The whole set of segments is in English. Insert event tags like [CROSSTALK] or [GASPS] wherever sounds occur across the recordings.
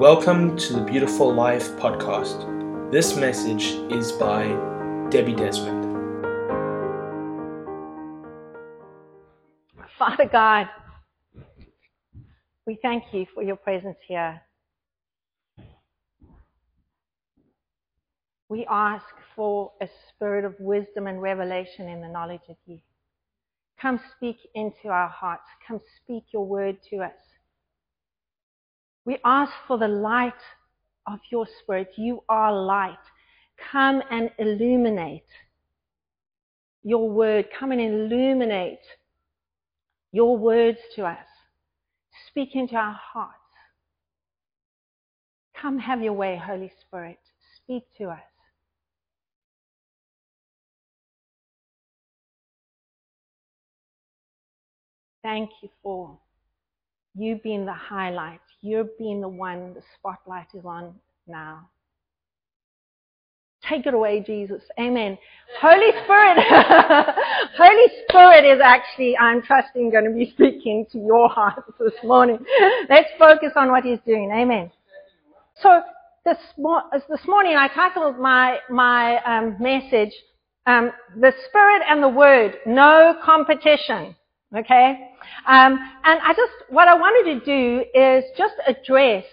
Welcome to the Beautiful Life podcast. This message is by Debbie Desmond. Father God, we thank you for your presence here. We ask for a spirit of wisdom and revelation in the knowledge of you. Come speak into our hearts. Come speak your word to us. We ask for the light of your spirit. You are light. Come and illuminate your word. Come and illuminate your words to us. Speak into our hearts. Come have your way, Holy Spirit. Speak to us. Thank you for you being the highlight. You're being the one the spotlight is on now. Take it away, Jesus. Amen. Holy Spirit, [LAUGHS] Holy Spirit is actually, I'm trusting, going to be speaking to your heart this morning. Let's focus on what He's doing. Amen. So this, this morning I titled my, my um, message, um, The Spirit and the Word, No Competition. Okay? Um, and I just, what I wanted to do is just address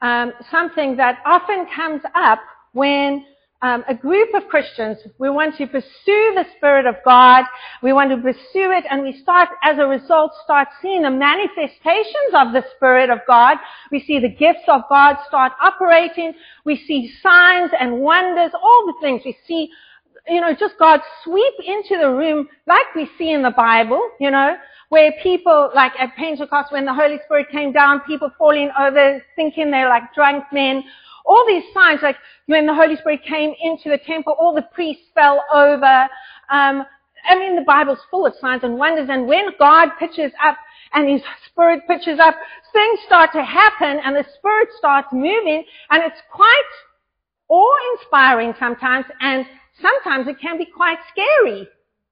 um, something that often comes up when um, a group of Christians, we want to pursue the Spirit of God, we want to pursue it, and we start, as a result, start seeing the manifestations of the Spirit of God. We see the gifts of God start operating. We see signs and wonders, all the things. We see you know, just God sweep into the room like we see in the Bible, you know, where people, like at Pentecost, when the Holy Spirit came down, people falling over, thinking they're like drunk men. All these signs, like when the Holy Spirit came into the temple, all the priests fell over. Um, I mean, the Bible's full of signs and wonders. And when God pitches up and His Spirit pitches up, things start to happen and the Spirit starts moving and it's quite awe-inspiring sometimes and sometimes it can be quite scary.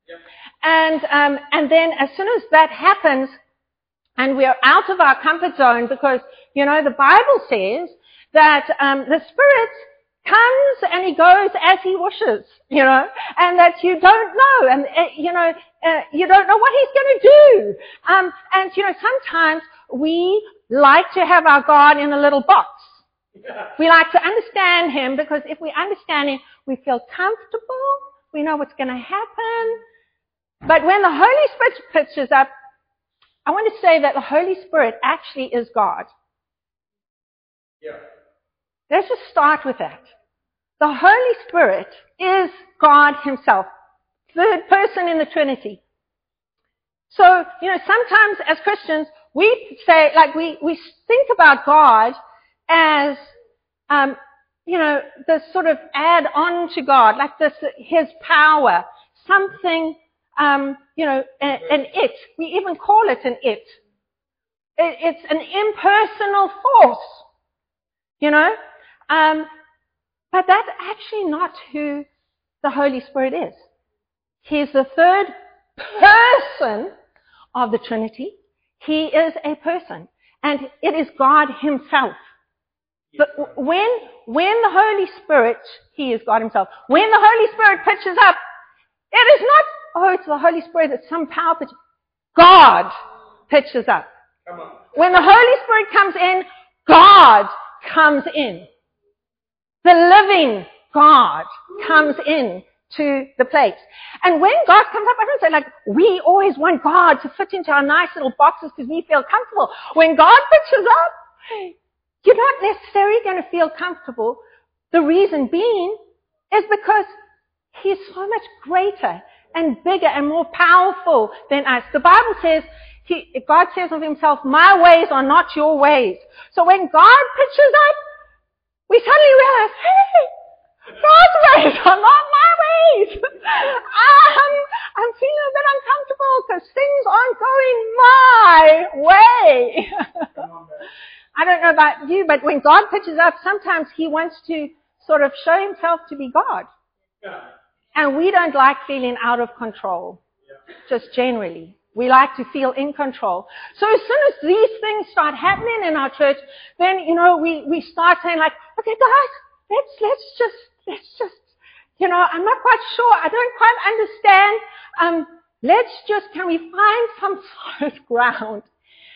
Yep. And, um, and then as soon as that happens, and we are out of our comfort zone because, you know, the Bible says that um, the Spirit comes and he goes as he wishes, you know, and that you don't know, and uh, you know, uh, you don't know what he's going to do. Um, and you know, sometimes we like to have our God in a little box. We like to understand him because if we understand him, we feel comfortable. We know what's going to happen. But when the Holy Spirit pitches up, I want to say that the Holy Spirit actually is God. Yeah. Let's just start with that. The Holy Spirit is God Himself, third person in the Trinity. So, you know, sometimes as Christians, we say, like, we, we think about God as, um, you know, the sort of add on to God, like this, His power, something, um, you know, an, an it. We even call it an it. it it's an impersonal force, you know. Um, but that's actually not who the Holy Spirit is. He's the third person of the Trinity. He is a person. And it is God Himself. But when, when the Holy Spirit, He is God Himself, when the Holy Spirit pitches up, it is not, oh, it's the Holy Spirit, it's some power pitch. God pitches up. When the Holy Spirit comes in, God comes in. The living God comes in to the place. And when God comes up, I don't say like, we always want God to fit into our nice little boxes because we feel comfortable. When God pitches up, you're not necessarily going to feel comfortable. The reason being is because He's so much greater and bigger and more powerful than us. The Bible says, he, God says of Himself, my ways are not your ways. So when God pitches up, we suddenly realize, hey, God's ways are not my ways. I'm, [LAUGHS] um, I'm feeling a bit uncomfortable because things aren't going my way. [LAUGHS] I don't know about you, but when God pitches up, sometimes He wants to sort of show Himself to be God. Yeah. And we don't like feeling out of control, yeah. just generally. We like to feel in control. So as soon as these things start happening in our church, then, you know, we, we start saying like, okay guys, let's, let's just, let's just, you know, I'm not quite sure. I don't quite understand. Um, let's just, can we find some [LAUGHS] solid ground?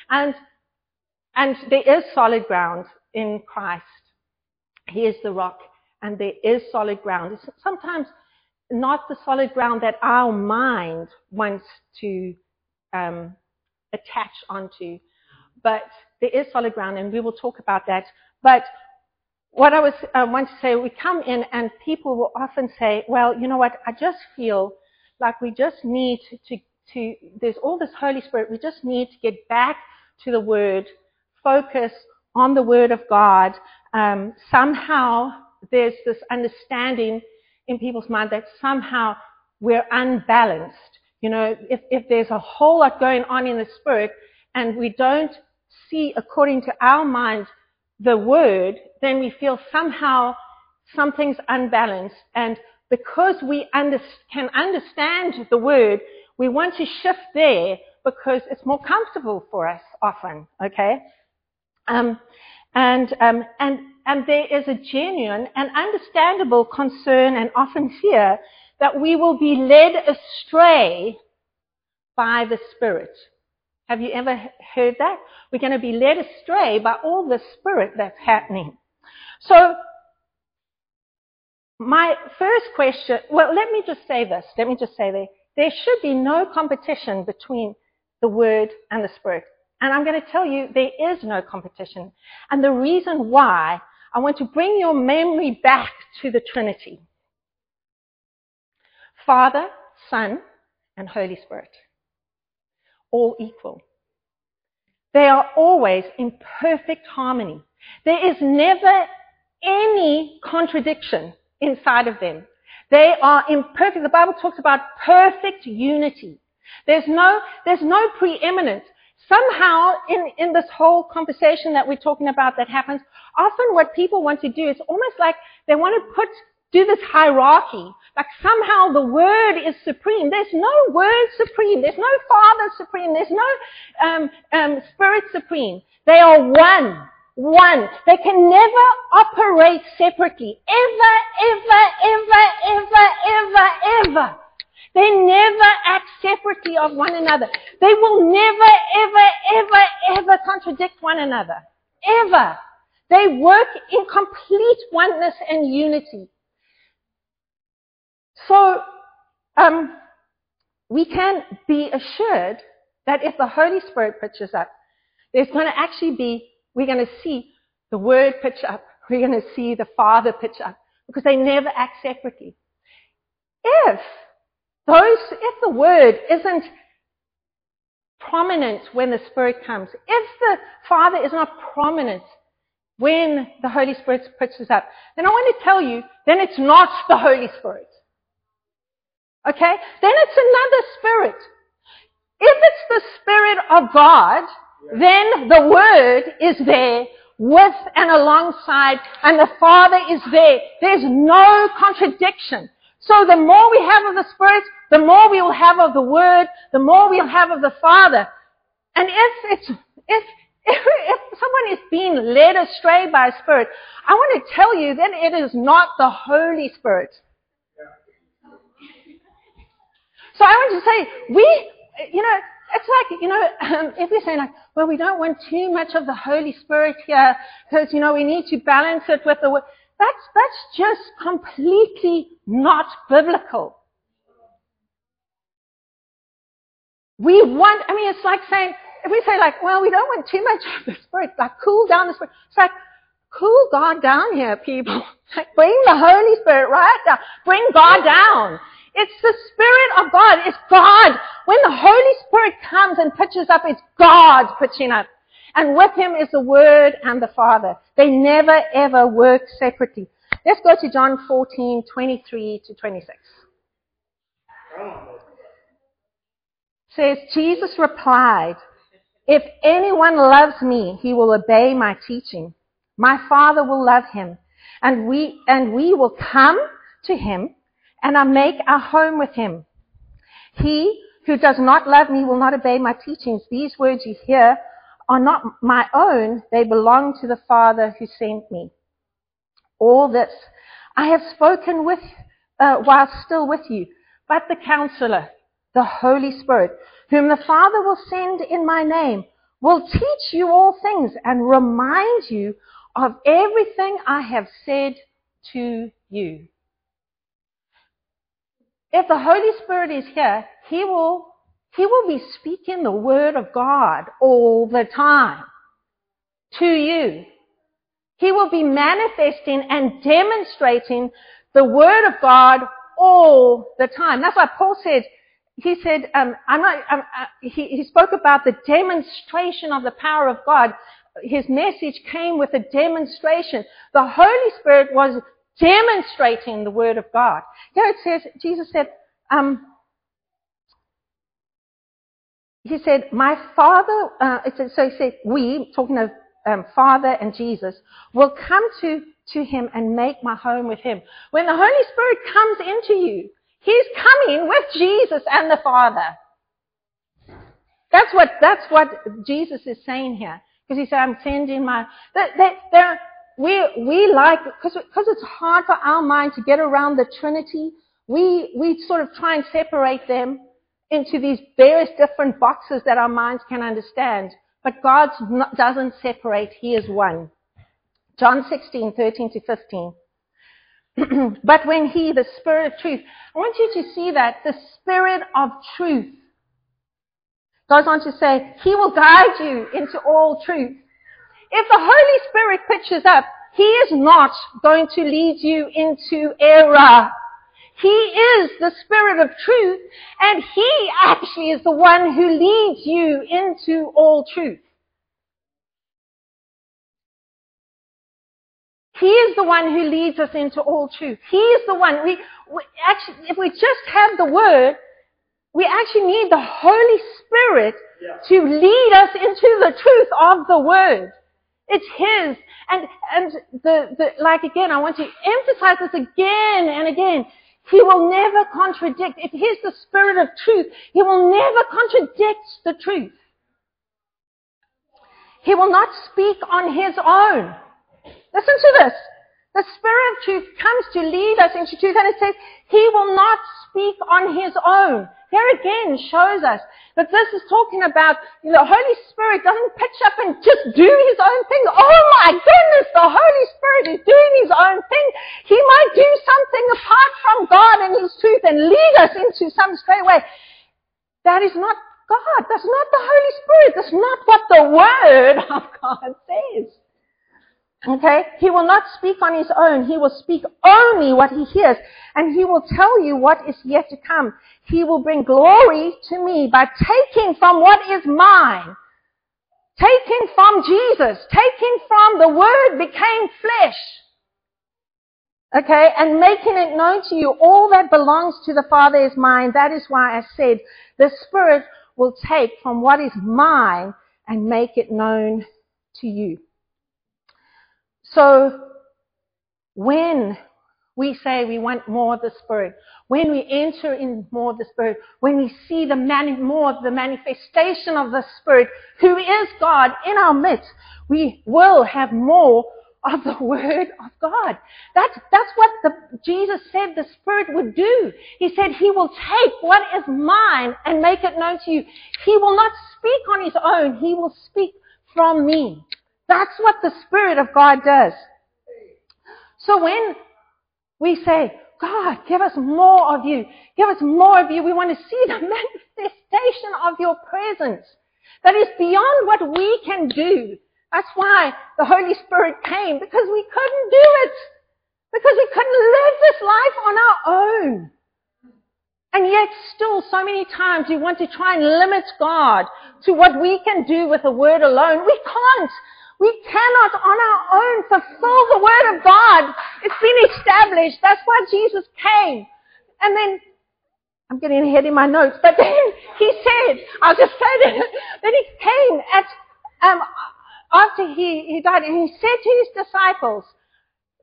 And, and there is solid ground in Christ. He is the rock and there is solid ground. It's sometimes not the solid ground that our mind wants to um, attach onto, but there is solid ground, and we will talk about that. But what I was uh, want to say, we come in, and people will often say, "Well, you know what? I just feel like we just need to to. There's all this Holy Spirit. We just need to get back to the Word, focus on the Word of God. Um, somehow, there's this understanding." in people's mind that somehow we're unbalanced. You know, if, if there's a whole lot going on in the spirit and we don't see according to our mind the word, then we feel somehow something's unbalanced. And because we under, can understand the word, we want to shift there because it's more comfortable for us often. Okay? Um, and, um, and and there is a genuine and understandable concern and often fear that we will be led astray by the Spirit. Have you ever heard that? We're going to be led astray by all the Spirit that's happening. So, my first question, well, let me just say this. Let me just say there, there should be no competition between the Word and the Spirit. And I'm going to tell you, there is no competition. And the reason why I want to bring your memory back to the Trinity. Father, Son, and Holy Spirit. All equal. They are always in perfect harmony. There is never any contradiction inside of them. They are in perfect, the Bible talks about perfect unity. There's no, there's no preeminence somehow in, in this whole conversation that we're talking about that happens, often what people want to do is almost like they want to put, do this hierarchy. Like somehow the word is supreme. There's no word supreme. There's no father supreme. There's no um, um, spirit supreme. They are one. One. They can never operate separately. Ever, ever, ever, ever, ever, ever. They never act separately of one another. They will never, ever, ever, ever contradict one another. Ever. They work in complete oneness and unity. So, um, we can be assured that if the Holy Spirit pitches up, there's going to actually be, we're going to see the Word pitch up. We're going to see the Father pitch up because they never act separately. If those, if the word isn't prominent when the Spirit comes, if the Father is not prominent when the Holy Spirit pitches up, then I want to tell you, then it's not the Holy Spirit. Okay? Then it's another Spirit. If it's the Spirit of God, then the Word is there with and alongside, and the Father is there. There's no contradiction. So the more we have of the Spirit, the more we will have of the Word, the more we'll have of the Father. And if it's, if, if, if someone is being led astray by a Spirit, I want to tell you that it is not the Holy Spirit. So I want to say, we, you know, it's like, you know, um, if we're saying like, well, we don't want too much of the Holy Spirit here because, you know, we need to balance it with the, that's, that's just completely not biblical. We want, I mean, it's like saying, if we say like, well, we don't want too much of the Spirit, like cool down the Spirit. It's like, cool God down here, people. [LAUGHS] Like, bring the Holy Spirit right down. Bring God down. It's the Spirit of God. It's God. When the Holy Spirit comes and pitches up, it's God pitching up. And with him is the Word and the Father. They never ever work separately. Let's go to John 14, 23 to 26. says, Jesus replied, If anyone loves me, he will obey my teaching. My Father will love him, and we, and we will come to him, and I make our home with him. He who does not love me will not obey my teachings. These words you hear are not my own. They belong to the Father who sent me. All this I have spoken with, uh, while still with you, but the counselor, the Holy Spirit, whom the Father will send in my name, will teach you all things and remind you of everything I have said to you. If the Holy Spirit is here, He will, He will be speaking the Word of God all the time to you. He will be manifesting and demonstrating the Word of God all the time. That's why Paul said, he said, um, I'm not, uh, he, he spoke about the demonstration of the power of God. His message came with a demonstration. The Holy Spirit was demonstrating the Word of God. Here it says, Jesus said, um, he said, my Father, uh, so he said, we, talking of um, Father and Jesus, will come to, to Him and make my home with Him. When the Holy Spirit comes into you, He's coming with Jesus and the Father. That's what, that's what Jesus is saying here. Because he said, I'm sending my, that, that, there, we, we like, cause, because it's hard for our mind to get around the Trinity, we, we sort of try and separate them into these various different boxes that our minds can understand. But God doesn't separate. He is one. John 16, 13 to 15. [CLEARS THROAT] but when He, the Spirit of truth, I want you to see that the Spirit of truth goes on to say, He will guide you into all truth. If the Holy Spirit pitches up, He is not going to lead you into error. He is the Spirit of truth, and He actually is the one who leads you into all truth. He is the one who leads us into all truth. He is the one. We, we actually, if we just have the Word, we actually need the Holy Spirit yeah. to lead us into the truth of the Word. It's His. And, and the, the, like again, I want to emphasize this again and again. He will never contradict. If He's the Spirit of truth, He will never contradict the truth. He will not speak on His own. Listen to this. The Spirit of truth comes to lead us into truth and it says, He will not speak on His own. Here again shows us that this is talking about you know, the Holy Spirit doesn't pitch up and just do his own thing. Oh my goodness, the Holy Spirit is doing his own thing. He might do something apart from God and his truth and lead us into some straight way. That is not God. That's not the Holy Spirit. That's not what the Word [LAUGHS] of God says. Okay? He will not speak on his own. He will speak only what he hears. And he will tell you what is yet to come. He will bring glory to me by taking from what is mine. Taking from Jesus. Taking from the Word became flesh. Okay? And making it known to you. All that belongs to the Father is mine. That is why I said the Spirit will take from what is mine and make it known to you. So when we say we want more of the Spirit, when we enter in more of the Spirit, when we see the mani- more of the manifestation of the Spirit, who is God in our midst, we will have more of the [LAUGHS] Word of God. That's, that's what the, Jesus said the Spirit would do. He said He will take what is mine and make it known to you. He will not speak on His own. He will speak from me. That's what the Spirit of God does. So when we say, God, give us more of you, give us more of you, we want to see the [LAUGHS] manifestation of your presence that is beyond what we can do. That's why the Holy Spirit came, because we couldn't do it. Because we couldn't live this life on our own. And yet still so many times we want to try and limit God to what we can do with the word alone. We can't. We cannot on our own fulfill the word of God. It's been established. That's why Jesus came. And then, I'm getting ahead in my notes, but then [LAUGHS] he said, I'll just say that, [LAUGHS] that he came at, um, after he, he died and he said to his disciples,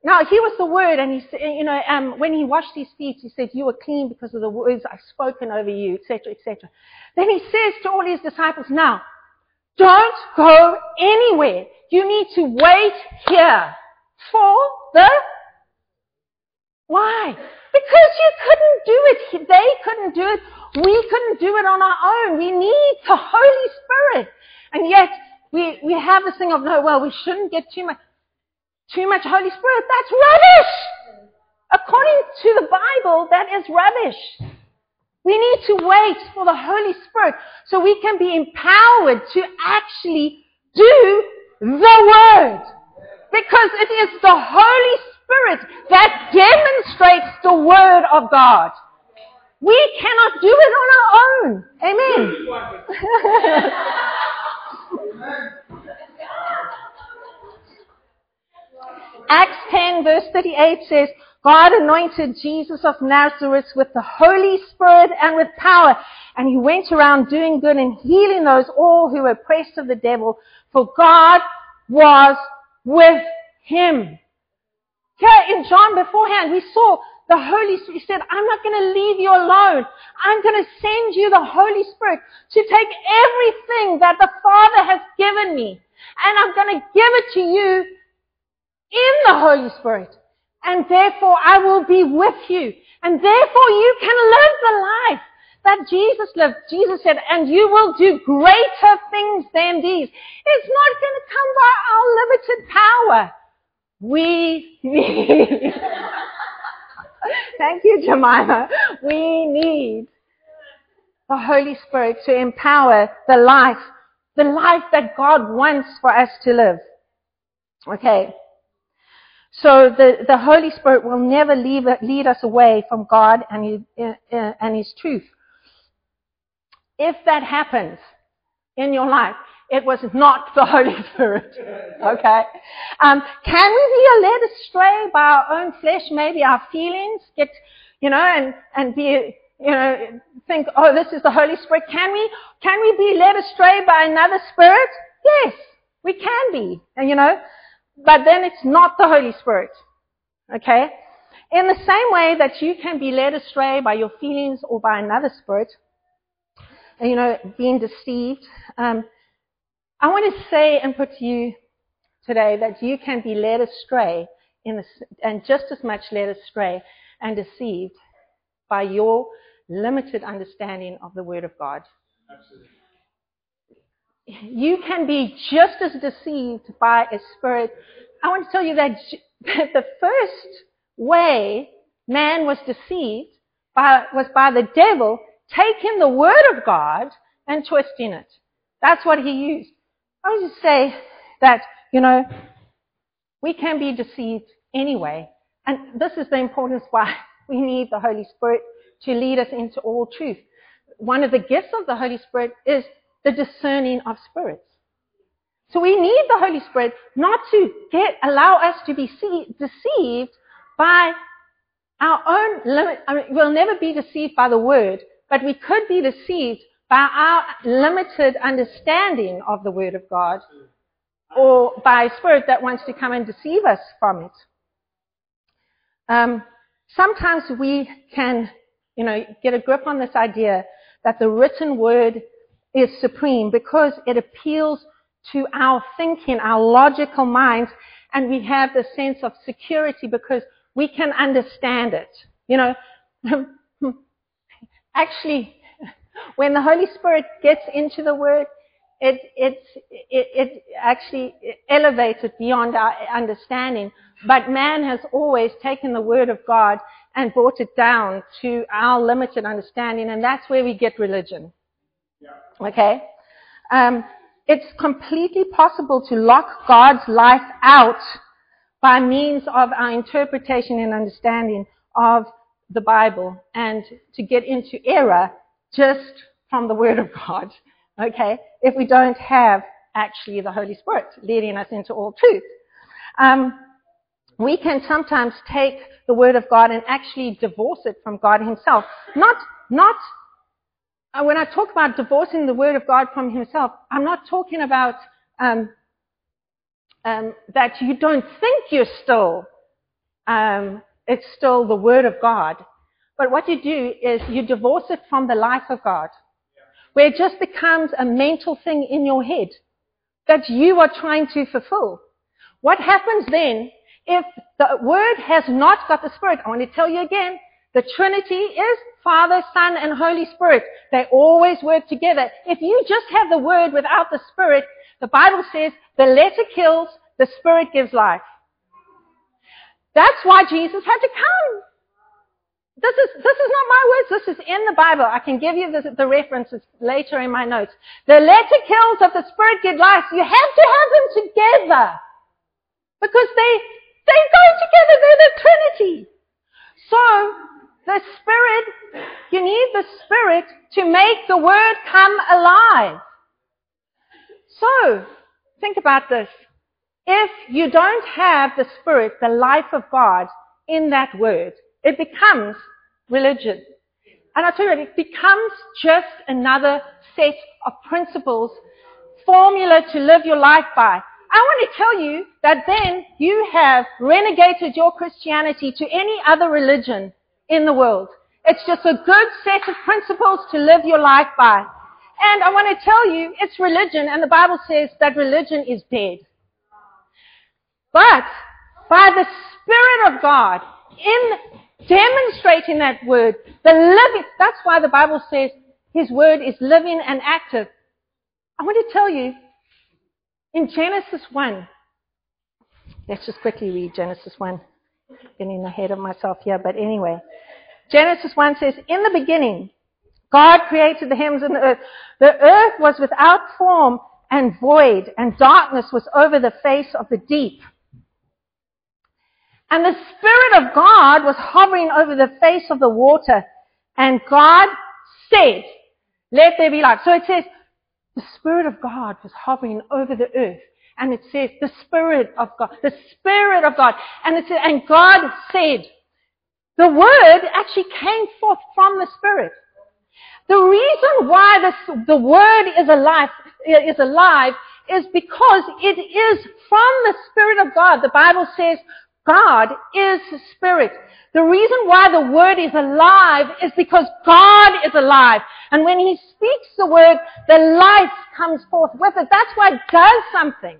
Now, he was the word, and he said, you know, um, when he washed his feet, he said, you are clean because of the words I've spoken over you, etc., etc. Then he says to all his disciples, now, don't go anywhere. You need to wait here for the, why? Because you couldn't do it. They couldn't do it. We couldn't do it on our own. We need the Holy Spirit. And yet, we, we have this thing of, no, well, we shouldn't get too much too much Holy Spirit. That's rubbish. According to the Bible, that is rubbish. We need to wait for the Holy Spirit so we can be empowered to actually do the Word. Because it is the Holy Spirit that demonstrates the Word of God. We cannot do it on our own. Amen. [LAUGHS] Acts 10 verse 38 says, God anointed Jesus of Nazareth with the Holy Spirit and with power. And he went around doing good and healing those all who were oppressed of the devil, for God was with him. Here in John beforehand, we saw the Holy Spirit. He said, I'm not going to leave you alone. I'm going to send you the Holy Spirit to take everything that the Father has given me and I'm going to give it to you in the Holy Spirit. And therefore I will be with you. And therefore you can live the life that Jesus lived. Jesus said, and you will do greater things than these. It's not going to come by our limited power. We need. [LAUGHS] Thank you, Jemima. We need the Holy Spirit to empower the life, the life that God wants for us to live. Okay. So the, the Holy Spirit will never leave, lead us away from God and his, and his truth. If that happens in your life, it was not the Holy [LAUGHS] Spirit. Okay? Um, can we be led astray by our own flesh, maybe our feelings, get, you know, and, and be, you know, think, oh, this is the Holy Spirit. Can we, can we be led astray by another spirit? Yes, we can be. And, you know, but then it's not the Holy Spirit. Okay? In the same way that you can be led astray by your feelings or by another spirit, you know, being deceived, um, I want to say and put to you today that you can be led astray in the, and just as much led astray and deceived by your limited understanding of the Word of God. Absolutely you can be just as deceived by a spirit. I want to tell you that [LAUGHS] the first way man was deceived by, was by the devil taking the word of God and twisting it. That's what he used. I want to say that, you know, we can be deceived anyway. And this is the importance [LAUGHS] why we need the Holy Spirit to lead us into all truth. One of the gifts of the Holy Spirit is the discerning of spirits. So we need the Holy Spirit not to get, allow us to be see, deceived by our own limit. I mean, we'll never be deceived by the word, but we could be deceived by our limited understanding of the word of God or by a spirit that wants to come and deceive us from it. Um, sometimes we can, you know, get a grip on this idea that the written word is supreme because it appeals to our thinking, our logical minds, and we have the sense of security because we can understand it. You know, [LAUGHS] actually, when the Holy Spirit gets into the Word, it, it, it, it actually elevates it beyond our understanding. But man has always taken the Word of God and brought it down to our limited understanding, and that's where we get religion. Okay? Um, it's completely possible to lock God's life out by means of our interpretation and understanding of the Bible and to get into error just from the Word of God. Okay? If we don't have actually the Holy Spirit leading us into all truth. Um, we can sometimes take the Word of God and actually divorce it from God Himself. Not, not when I talk about divorcing the Word of God from Himself, I'm not talking about um, um, that you don't think you're still um, it's still the Word of God. But what you do is you divorce it from the life of God, where it just becomes a mental thing in your head that you are trying to fulfill. What happens then if the Word has not got the Spirit? I want to tell you again, the Trinity is Father, Son, and Holy Spirit. They always work together. If you just have the Word without the Spirit, the Bible says the letter kills, the Spirit gives life. That's why Jesus had to come. This is, this is not my words. This is in the Bible. I can give you the, the references later in my notes. The letter kills of the Spirit gives life. You have to have them together. Because they, they go together. They're the Trinity. So, the Spirit, you need the Spirit to make the Word come alive. So, think about this. If you don't have the Spirit, the life of God in that Word, it becomes religion. And I tell you, it becomes just another set of principles, formula to live your life by. I want to tell you that then you have renegated your Christianity to any other religion in the world. It's just a good set of principles to live your life by. And I want to tell you, it's religion, and the Bible says that religion is dead. But by the Spirit of God, in demonstrating that word, the living, that's why the Bible says His word is living and active. I want to tell you, in Genesis 1, let's just quickly read Genesis 1. Getting ahead of myself here, but anyway. Genesis 1 says, In the beginning, God created the heavens and the earth. The earth was without form and void, and darkness was over the face of the deep. And the Spirit of God was hovering over the face of the water. And God said, let there be light. So it says, the Spirit of God was hovering over the earth. And it says, the Spirit of God, the Spirit of God. And it says, and God said, the Word actually came forth from the Spirit. The reason why this, the Word is alive, is alive is because it is from the Spirit of God. The Bible says, God is spirit. The reason why the word is alive is because God is alive. And when he speaks the word, the life comes forth with it. That's why it does something.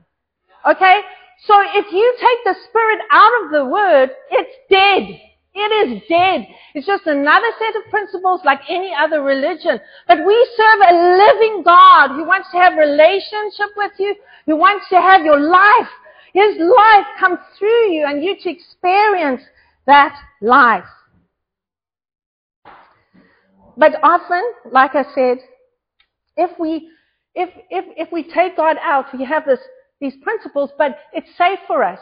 Okay? So if you take the spirit out of the word, it's dead. It is dead. It's just another set of principles like any other religion. But we serve a living God who wants to have relationship with you, who wants to have your life his life comes through you and you to experience that life. But often, like I said, if we, if, if, if we take God out, we have this, these principles, but it's safe for us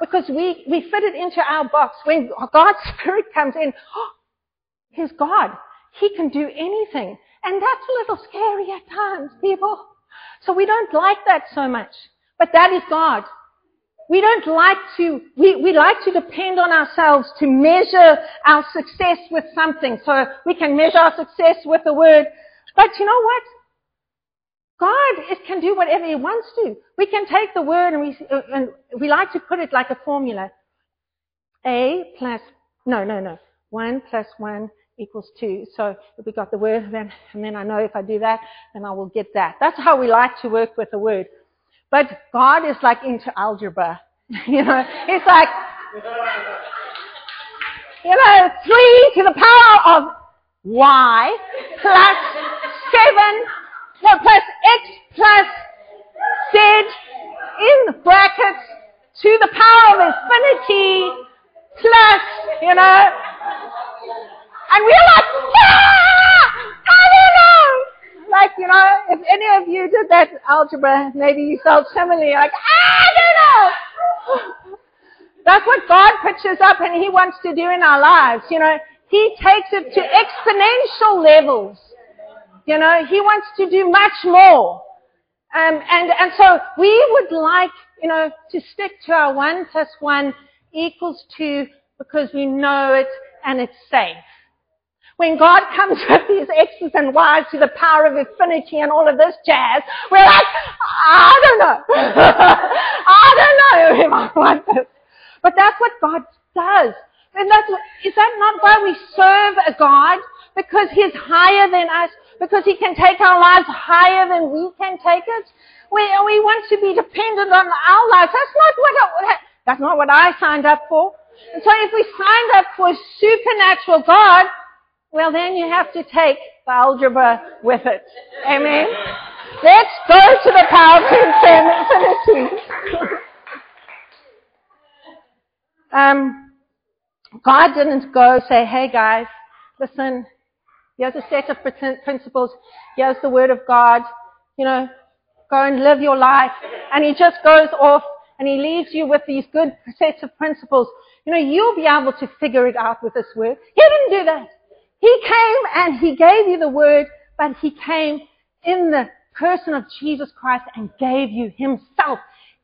because we, we fit it into our box. When God's [LAUGHS] Spirit comes in, oh, [GASPS] He's God. He can do anything. And that's a little scary at times, people. So we don't like that so much. But that is God. We don't like to, we, we like to depend on ourselves to measure our success with something. So we can measure our success with the word. But you know what? God is, can do whatever He wants to. We can take the word and we, and we like to put it like a formula. A plus, no, no, no. One plus one equals two. So if we got the word, then, and then I know if I do that, then I will get that. That's how we like to work with the word. But God is like into algebra. [LAUGHS] you know, it's like, you know, three to the power of y plus seven, plus x plus z in brackets to the power of infinity plus, you know, and we're like, ah, I don't know like, you know, if any of you did that algebra, maybe you felt similarly, like, ah, I don't know. That's what God pictures up and He wants to do in our lives. You know, He takes it to exponential levels. You know, He wants to do much more. Um, and, and so we would like, you know, to stick to our one plus one equals two because we know it and it's safe. When God [LAUGHS] comes with these X's and Y's to the power of infinity and all of this jazz, we're like, I don't know. [LAUGHS] I don't know if I want this. But that's what God does. And that's, is that not why we serve a God? Because He's higher than us? Because He can take our lives higher than we can take it? We, we want to be dependent on our lives. That's not what I, that's not what I signed up for. And so if we signed up for a supernatural God, well then you have to take the algebra with it. Amen? Let's go to the power of infinity. um, God didn't go say, hey guys, listen, here's a set of principles, He has the word of God, you know, go and live your life. And he just goes off and he leaves you with these good sets of principles. You know, you'll be able to figure it out with this word. He didn't do that. He came and he gave you the word, but he came in the person of Jesus Christ and gave you himself,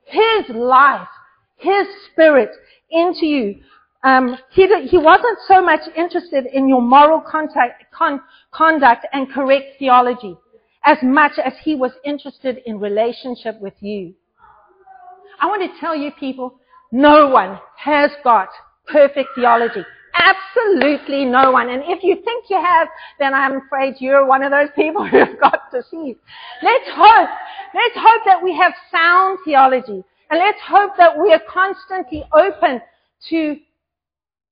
his life, his spirit into you. Um, he, he wasn't so much interested in your moral contact, con, conduct and correct theology as much as he was interested in relationship with you. I want to tell you people, no one has got perfect theology. Absolutely no one. And if you think you have, then I'm afraid you're one of those people [LAUGHS] who have got deceived. Let's hope, let's hope that we have sound theology. And let's hope that we are constantly open to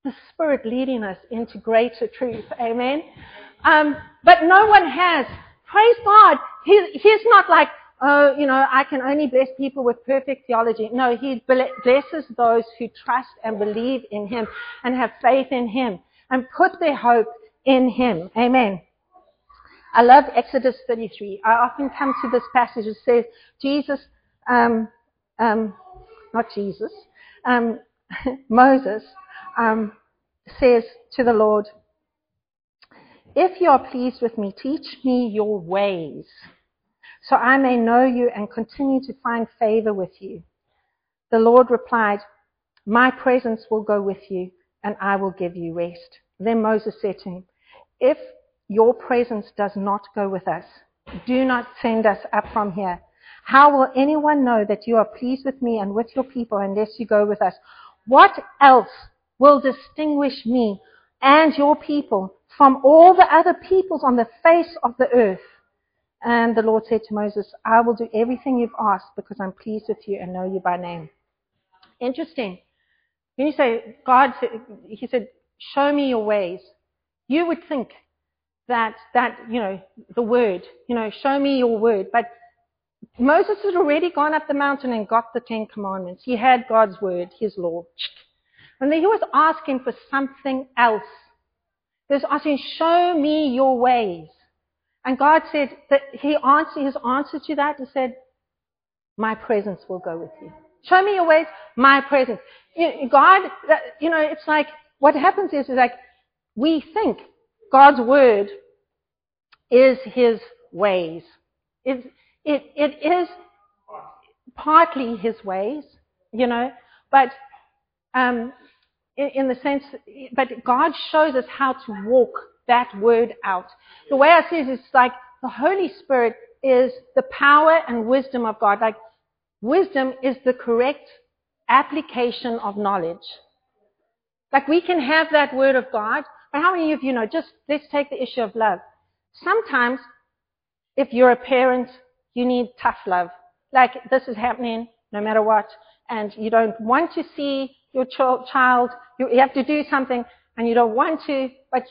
the Spirit leading us into greater truth. Amen. Um, but no one has. Praise God. He, he's not like, oh, you know, I can only bless people with perfect theology. No, He blesses those who trust and believe in Him and have faith in Him and put their hope in Him. Amen. I love Exodus 33. I often come to this passage that says, Jesus, um, um, not Jesus, um, [LAUGHS] Moses um, says to the Lord, If you are pleased with me, teach me your ways so I may know you and continue to find favor with you. The Lord replied, My presence will go with you, and I will give you rest. Then Moses said to him, If your presence does not go with us, do not send us up from here. How will anyone know that you are pleased with me and with your people unless you go with us? What else will distinguish me and your people from all the other peoples on the face of the earth? And the Lord said to Moses, I will do everything you've asked because I'm pleased with you and know you by name. Interesting. When you say, God, he said, show me your ways. You would think that, that, you know, the word, you know, show me your word. But Moses had already gone up the mountain and got the Ten Commandments. He had God's word, his law. And he was asking for something else. He was asking, show me your ways. And God said that He answered, His answer to that and said, my presence will go with you. Show me your ways, my presence. God, you know, it's like, what happens is, is like, we think God's word is His ways. It, it, it is partly His ways, you know, but, um, in, in the sense, but God shows us how to walk that word out. The way I see it is like the Holy Spirit is the power and wisdom of God. Like wisdom is the correct application of knowledge. Like we can have that word of God, but how many of you know, just let's take the issue of love. Sometimes if you're a parent, you need tough love. Like this is happening no matter what, and you don't want to see your child, you have to do something, and you don't want to, but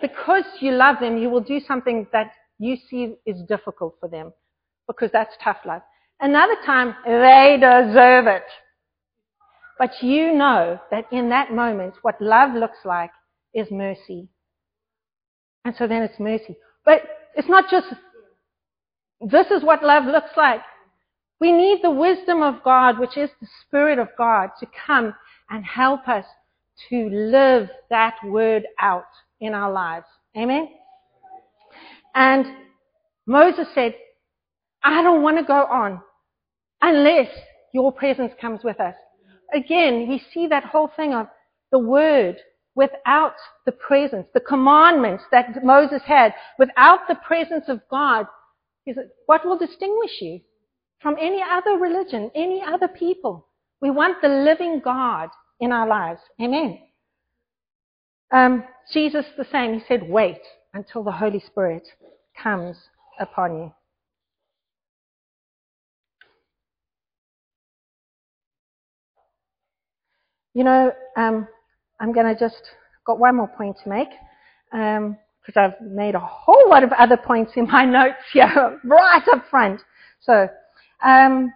because you love them, you will do something that you see is difficult for them because that's tough love. Another time, they deserve it. But you know that in that moment, what love looks like is mercy. And so then it's mercy. But it's not just, this is what love looks like. We need the wisdom of God, which is the Spirit of God, to come and help us to live that word out in our lives. Amen? And Moses said, I don't want to go on unless your presence comes with us. Again, we see that whole thing of the word without the presence, the commandments that Moses had, without the presence of God. He said, what will distinguish you from any other religion, any other people? We want the living God in our lives. Amen. Um, Jesus the same. He said, wait until the Holy Spirit comes upon you. You know, um, I'm going to just got one more point to make because um, I've made a whole lot of other points in my [LAUGHS] notes here, right up front. So, um,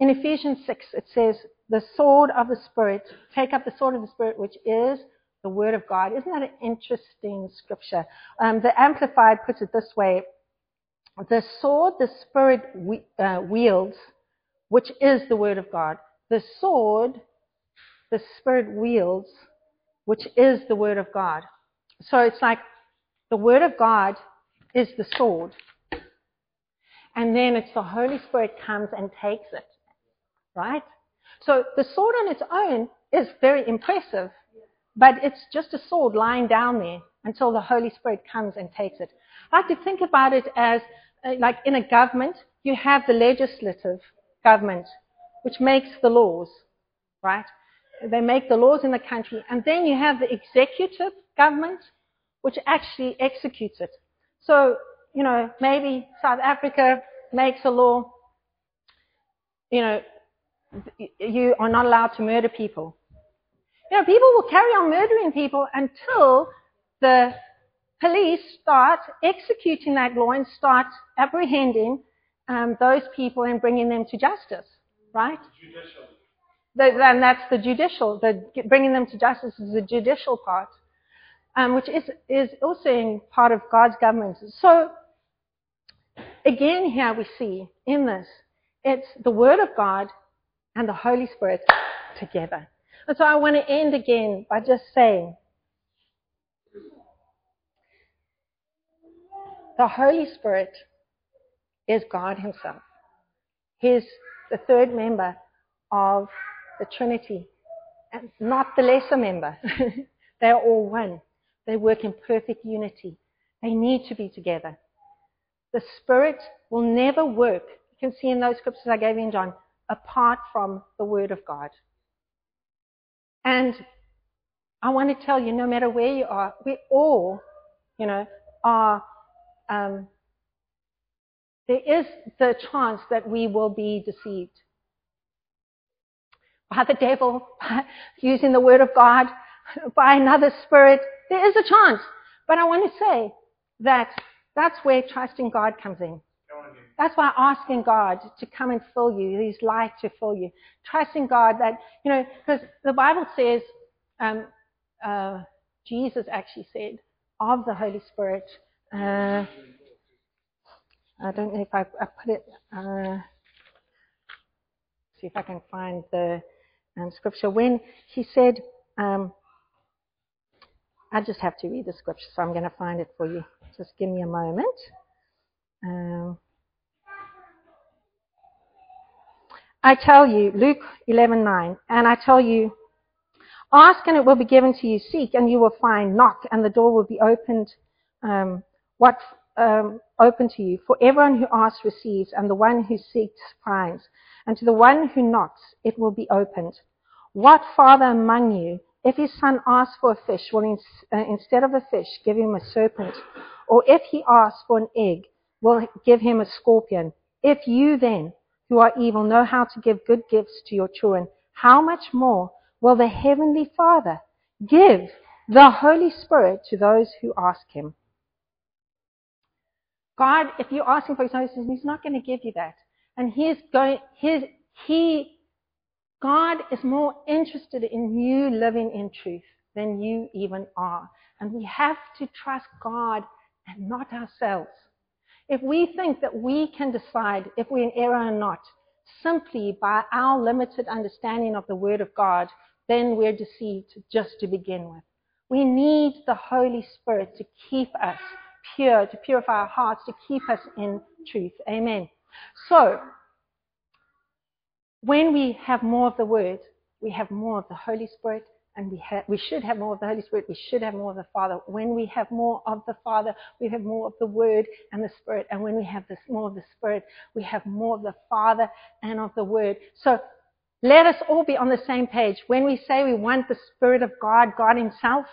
in Ephesians 6, it says, "The sword of the Spirit, take up the sword of the Spirit, which is the Word of God." Isn't that an interesting scripture? Um, the Amplified puts it this way: "The sword the Spirit we, uh, wields, which is the Word of God, the sword the Spirit wields, which is the Word of God. So it's like the Word of God is the sword. And then it's the Holy Spirit comes and takes it. Right? So the sword on its own is very impressive, but it's just a sword lying down there until the Holy Spirit comes and takes it. I like to think about it as uh, like in a government, you have the legislative government, which makes the laws, right? they make the laws in the country, and then you have the executive government, which actually executes it. So, you know, maybe South Africa makes a law, you know, you are not allowed to murder people. You know, people will carry on murdering people until the police start executing that law and start apprehending um, those people and bringing them to justice, right? Judicial then that's the judicial, the bringing them to justice is the judicial part, um, which is, is also part of God's government. So, again, here we see in this, it's the Word of God and the Holy Spirit together. And so I want to end again by just saying, the Holy Spirit is God Himself. He's the third member of the Trinity, and not the lesser member. [LAUGHS] They're all one. They work in perfect unity. They need to be together. The Spirit will never work, you can see in those scriptures I gave you in John, apart from the Word of God. And I want to tell you, no matter where you are, we all, you know, are, um, there is the chance that we will be deceived by the devil, by using the word of God, by another spirit, there is a chance. But I want to say that that's where trusting God comes in. That's why asking God to come and fill you, His light to fill you. Trusting God that, you know, because the Bible says, um, uh, Jesus actually said of the Holy Spirit, uh, I don't know if I, I put it, uh, see if I can find the, um, scripture when he said, um, I just have to read the scripture, so I'm going to find it for you. Just give me a moment. Um, I tell you, Luke 11:9, and I tell you, ask and it will be given to you. Seek and you will find. Knock and the door will be opened. Um, what um, open to you? For everyone who asks receives, and the one who seeks finds and to the one who knocks it will be opened. What father among you, if his son asks for a fish, will uh, instead of a fish give him a serpent? Or if he asks for an egg, will give him a scorpion? If you then, who are evil, know how to give good gifts to your children, how much more will the heavenly Father give the Holy Spirit to those who ask him? God, if you're asking for his Holy Spirit, he's not going to give you that. And he's going, his, he, God is more interested in you living in truth than you even are. And we have to trust God and not ourselves. If we think that we can decide if we're in error or not, simply by our limited understanding of the Word of God, then we're deceived just to begin with. We need the Holy Spirit to keep us pure, to purify our hearts, to keep us in truth. Amen. So, when we have more of the Word, we have more of the Holy Spirit, and we, have, we should have more of the Holy Spirit. We should have more of the Father. When we have more of the Father, we have more of the Word and the Spirit. And when we have this more of the Spirit, we have more of the Father and of the Word. So Let us all be on the same page. When we say we want the Spirit of God, God Himself,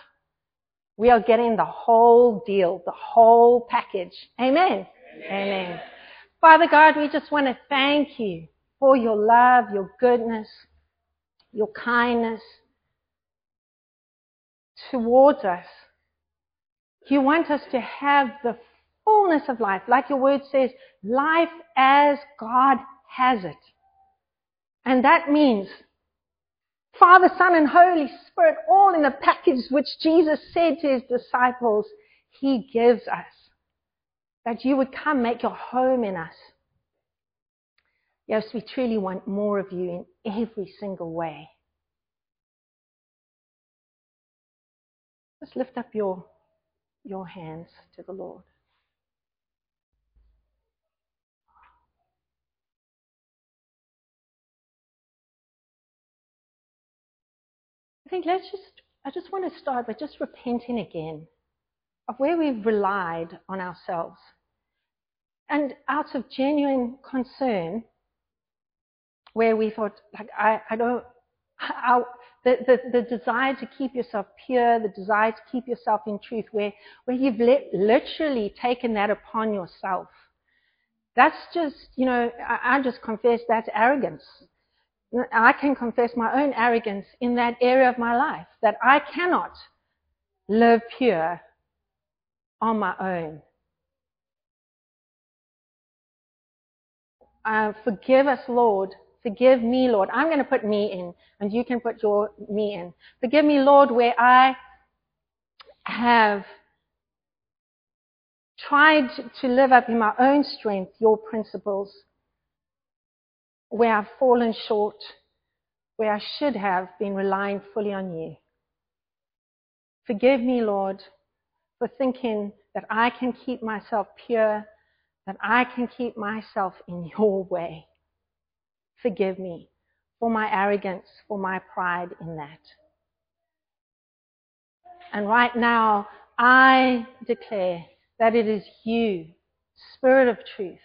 we are getting the whole deal, the whole package. Amen. Amen. Amen. Father God, we just want to thank you for your love, your goodness, your kindness towards us. You want us to have the fullness of life, like your word says, life as God has it. And that means Father, Son, and Holy Spirit all in the package which Jesus said to his disciples, He gives us. That you would come make your home in us. Yes, we truly want more of you in every single way. Just lift up your, your hands to the Lord. I think let's just, I just want to start by just repenting again of where we've relied on ourselves. And out of genuine concern, where we thought, like, I, I don't, I, the, the, the desire to keep yourself pure, the desire to keep yourself in truth, where, where you've literally taken that upon yourself. That's just, you know, I, I just confess that's arrogance. I can confess my own arrogance in that area of my life, that I cannot live pure on my own. Uh, forgive us, Lord. Forgive me, Lord. I'm going to put me in, and you can put your me in. Forgive me, Lord, where I have tried to live up in my own strength your principles where I've fallen short, where I should have been relying fully on you. Forgive me, Lord, for thinking that I can keep myself pure, that I can keep myself in your way. Forgive me for my arrogance, for my pride in that. And right now, I declare that it is you, Spirit of truth,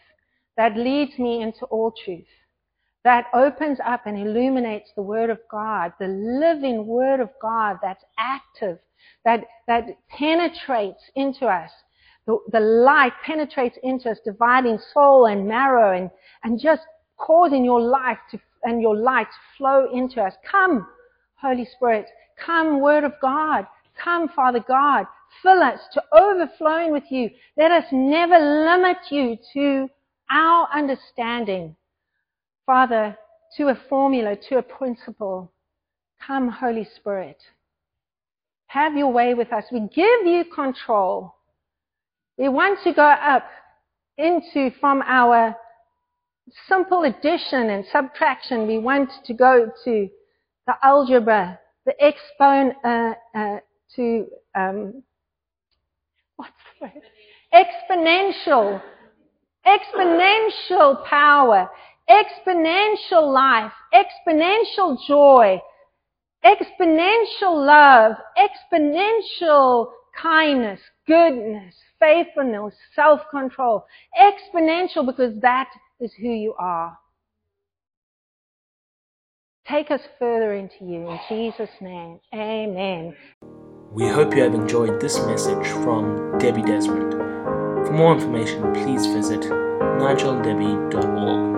that leads me into all truth that opens up and illuminates the Word of God, the living Word of God that's active, that, that penetrates into us. The, the light penetrates into us, dividing soul and marrow and, and just causing your life to, and your light to flow into us. Come, Holy Spirit. Come, Word of God. Come, Father God. Fill us to overflowing with you. Let us never limit you to our understanding Father, to a formula, to a principle. Come, Holy Spirit. Have your way with us. We give you control. We want to go up into from our simple addition and subtraction. We want to go to the algebra, the expon, uh, uh, to um, what's the word? Exponential, exponential power, exponential life, exponential joy, exponential love, exponential kindness, goodness, faithfulness, self-control. Exponential because that is who you are. Take us further into you in Jesus' name. Amen. We hope you have enjoyed this message from Debbie Desmond. For more information, please visit nigeldebbie.org.